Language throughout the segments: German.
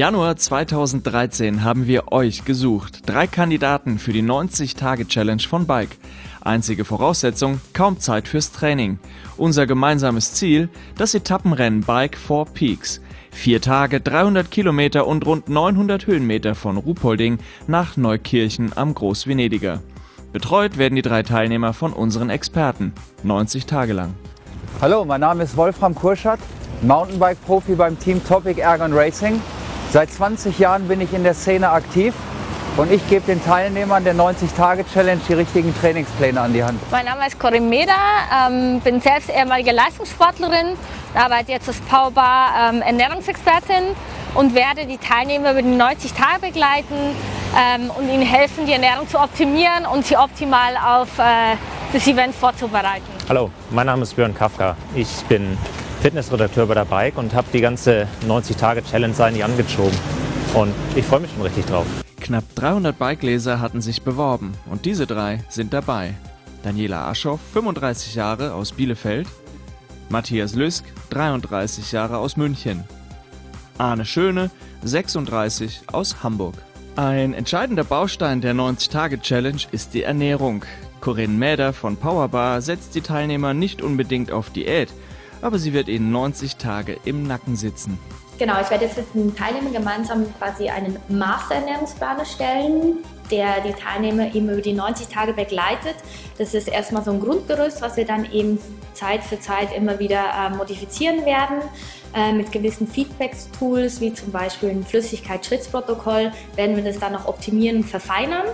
Januar 2013 haben wir euch gesucht. Drei Kandidaten für die 90-Tage-Challenge von Bike. Einzige Voraussetzung, kaum Zeit fürs Training. Unser gemeinsames Ziel, das Etappenrennen Bike for Peaks. Vier Tage, 300 Kilometer und rund 900 Höhenmeter von Ruhpolding nach Neukirchen am Großvenediger. Betreut werden die drei Teilnehmer von unseren Experten, 90 Tage lang. Hallo, mein Name ist Wolfram Kurschat, Mountainbike-Profi beim Team Topic Ergon Racing. Seit 20 Jahren bin ich in der Szene aktiv und ich gebe den Teilnehmern der 90-Tage-Challenge die richtigen Trainingspläne an die Hand. Mein Name ist Corinne Meda, ähm, bin selbst ehemalige Leistungssportlerin, arbeite jetzt als Powerbar ähm, Ernährungsexpertin und werde die Teilnehmer über die 90 Tage begleiten ähm, und ihnen helfen, die Ernährung zu optimieren und sie optimal auf äh, das Event vorzubereiten. Hallo, mein Name ist Björn Kafka. Ich bin Fitnessredakteur bei der Bike und habe die ganze 90-Tage-Challenge eigentlich angezogen. Und ich freue mich schon richtig drauf. Knapp 300 Bikeleser hatten sich beworben und diese drei sind dabei. Daniela Aschoff, 35 Jahre aus Bielefeld, Matthias Lüsk, 33 Jahre aus München, Arne Schöne, 36 aus Hamburg. Ein entscheidender Baustein der 90-Tage-Challenge ist die Ernährung. Corinne Mäder von Powerbar setzt die Teilnehmer nicht unbedingt auf Diät, aber sie wird ihnen 90 Tage im Nacken sitzen. Genau, ich werde jetzt mit den Teilnehmern gemeinsam quasi einen Masterernährungsplan erstellen, der die Teilnehmer eben über die 90 Tage begleitet. Das ist erstmal so ein Grundgerüst, was wir dann eben Zeit für Zeit immer wieder äh, modifizieren werden. Äh, mit gewissen Feedback-Tools, wie zum Beispiel ein Flüssigkeit-Schwitzprotokoll, werden wir das dann noch optimieren und verfeinern.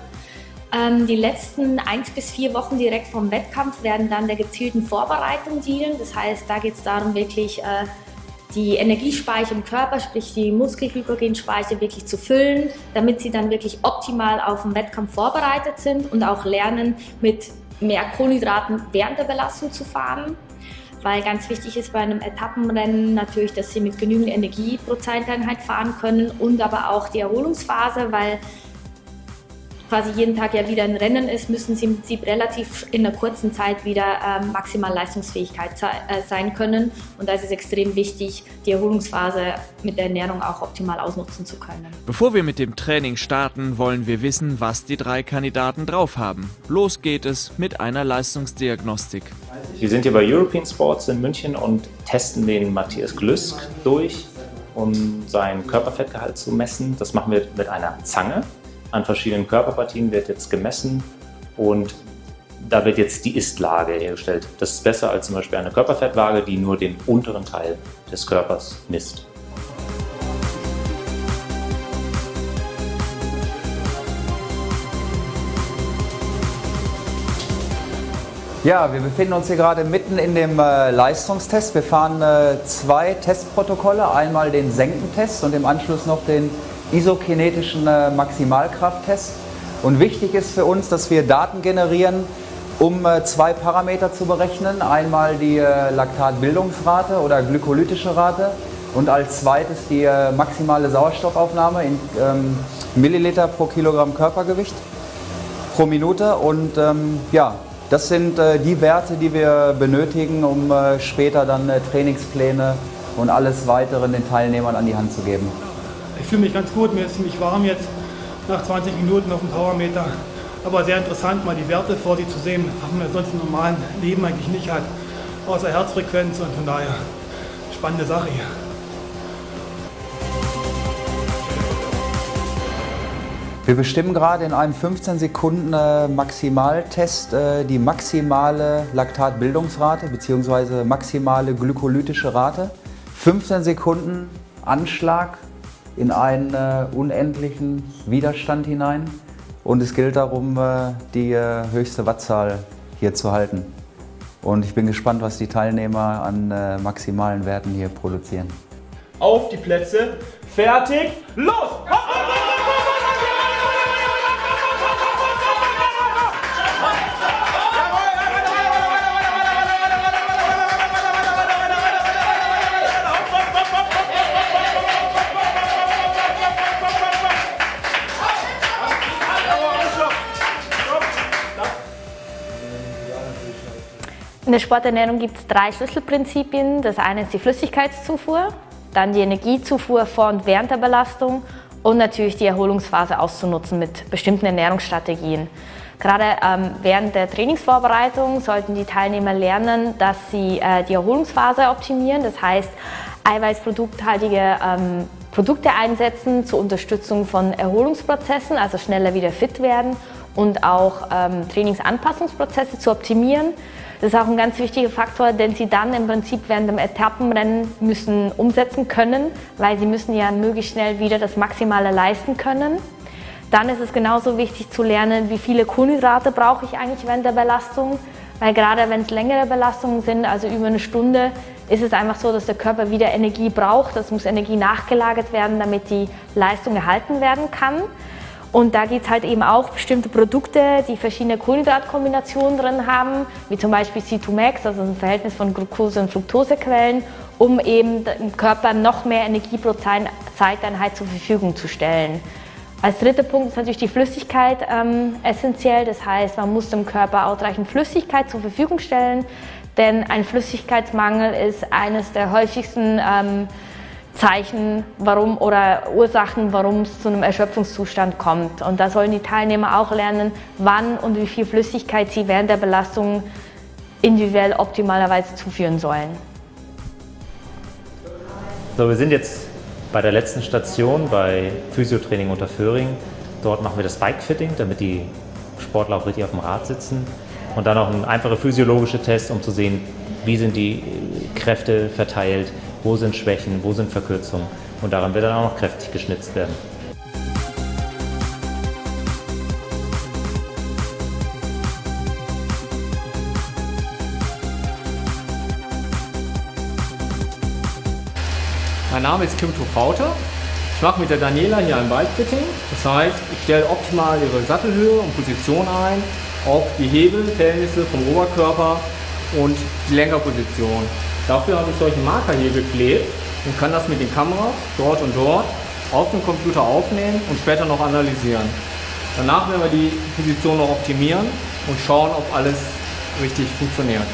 Ähm, die letzten eins bis vier Wochen direkt vom Wettkampf werden dann der gezielten Vorbereitung dienen. Das heißt, da geht es darum, wirklich äh, die Energiespeicher im Körper, sprich die Muskelglykogenspeicher wirklich zu füllen, damit sie dann wirklich optimal auf den Wettkampf vorbereitet sind und auch lernen, mit mehr Kohlenhydraten während der Belastung zu fahren. Weil ganz wichtig ist bei einem Etappenrennen natürlich, dass sie mit genügend Energie pro Zeiteinheit fahren können und aber auch die Erholungsphase, weil quasi jeden Tag ja wieder ein Rennen ist, müssen sie im Prinzip relativ in einer kurzen Zeit wieder ähm, maximal Leistungsfähigkeit äh, sein können. Und da ist es extrem wichtig, die Erholungsphase mit der Ernährung auch optimal ausnutzen zu können. Bevor wir mit dem Training starten, wollen wir wissen, was die drei Kandidaten drauf haben. Los geht es mit einer Leistungsdiagnostik. Wir sind hier bei European Sports in München und testen den Matthias Glüsk durch, um seinen Körperfettgehalt zu messen. Das machen wir mit einer Zange an verschiedenen Körperpartien wird jetzt gemessen und da wird jetzt die Ist-Lage hergestellt. Das ist besser als zum Beispiel eine Körperfettwaage, die nur den unteren Teil des Körpers misst. Ja, wir befinden uns hier gerade mitten in dem äh, Leistungstest. Wir fahren äh, zwei Testprotokolle, einmal den Senkentest und im Anschluss noch den isokinetischen äh, Maximalkrafttest. Und wichtig ist für uns, dass wir Daten generieren, um äh, zwei Parameter zu berechnen. Einmal die äh, Laktatbildungsrate oder glykolytische Rate und als zweites die äh, maximale Sauerstoffaufnahme in ähm, Milliliter pro Kilogramm Körpergewicht pro Minute. Und ähm, ja, das sind äh, die Werte, die wir benötigen, um äh, später dann Trainingspläne und alles weitere den Teilnehmern an die Hand zu geben. Ich fühle mich ganz gut, mir ist ziemlich warm jetzt nach 20 Minuten auf dem Powermeter. Aber sehr interessant, mal die Werte vor sich zu sehen, was man sonst im normalen Leben eigentlich nicht hat. Außer Herzfrequenz und von daher spannende Sache hier. Wir bestimmen gerade in einem 15 Sekunden äh, Maximaltest äh, die maximale Laktatbildungsrate bzw. maximale glykolytische Rate. 15 Sekunden Anschlag in einen äh, unendlichen Widerstand hinein. Und es gilt darum, äh, die äh, höchste Wattzahl hier zu halten. Und ich bin gespannt, was die Teilnehmer an äh, maximalen Werten hier produzieren. Auf die Plätze, fertig, los! In der Sporternährung gibt es drei Schlüsselprinzipien. Das eine ist die Flüssigkeitszufuhr, dann die Energiezufuhr vor und während der Belastung und natürlich die Erholungsphase auszunutzen mit bestimmten Ernährungsstrategien. Gerade ähm, während der Trainingsvorbereitung sollten die Teilnehmer lernen, dass sie äh, die Erholungsphase optimieren, das heißt eiweißprodukthaltige ähm, Produkte einsetzen zur Unterstützung von Erholungsprozessen, also schneller wieder fit werden und auch ähm, Trainingsanpassungsprozesse zu optimieren. Das ist auch ein ganz wichtiger Faktor, den sie dann im Prinzip während dem Etappenrennen müssen umsetzen können, weil sie müssen ja möglichst schnell wieder das Maximale leisten können. Dann ist es genauso wichtig zu lernen, wie viele Kohlenhydrate brauche ich eigentlich während der Belastung, weil gerade wenn es längere Belastungen sind, also über eine Stunde, ist es einfach so, dass der Körper wieder Energie braucht. Das muss Energie nachgelagert werden, damit die Leistung erhalten werden kann. Und da gibt es halt eben auch bestimmte Produkte, die verschiedene Kohlenhydratkombinationen drin haben, wie zum Beispiel C2Max, also ein Verhältnis von Glucose- und Fructosequellen, um eben dem Körper noch mehr Energie pro Zeiteinheit zur Verfügung zu stellen. Als dritter Punkt ist natürlich die Flüssigkeit ähm, essentiell. Das heißt, man muss dem Körper ausreichend Flüssigkeit zur Verfügung stellen, denn ein Flüssigkeitsmangel ist eines der häufigsten ähm, Zeichen, warum oder Ursachen, warum es zu einem Erschöpfungszustand kommt. Und da sollen die Teilnehmer auch lernen, wann und wie viel Flüssigkeit sie während der Belastung individuell optimalerweise zuführen sollen. So, wir sind jetzt bei der letzten Station bei Physiotraining unter Föhring. Dort machen wir das Bike-Fitting, damit die Sportler auch richtig auf dem Rad sitzen. Und dann auch ein einfacher physiologischer Test, um zu sehen, wie sind die Kräfte verteilt, wo sind Schwächen, wo sind Verkürzungen. Und daran wird dann auch noch kräftig geschnitzt werden. Mein Name ist Kim Tofauter. Ich mache mit der Daniela hier ein Bike-Fitting. Das heißt, ich stelle optimal ihre Sattelhöhe und Position ein, auch die Hebelverhältnisse vom Oberkörper und die Lenkerposition. Dafür habe ich solche Marker hier geklebt und kann das mit den Kameras dort und dort auf dem Computer aufnehmen und später noch analysieren. Danach werden wir die Position noch optimieren und schauen, ob alles richtig funktioniert.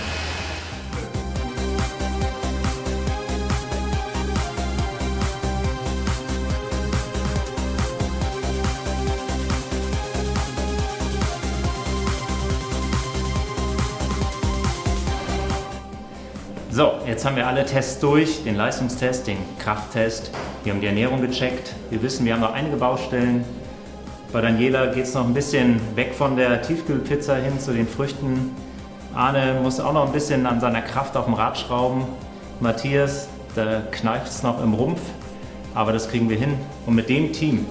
So, jetzt haben wir alle Tests durch, den Leistungstest, den Krafttest. Wir haben die Ernährung gecheckt. Wir wissen, wir haben noch einige Baustellen. Bei Daniela geht es noch ein bisschen weg von der Tiefkühlpizza hin zu den Früchten. Arne muss auch noch ein bisschen an seiner Kraft auf dem Rad schrauben. Matthias, da kneift es noch im Rumpf, aber das kriegen wir hin. Und mit dem Team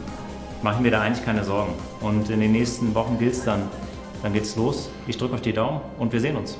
machen wir da eigentlich keine Sorgen. Und in den nächsten Wochen gilt es dann, dann geht's los. Ich drücke euch die Daumen und wir sehen uns.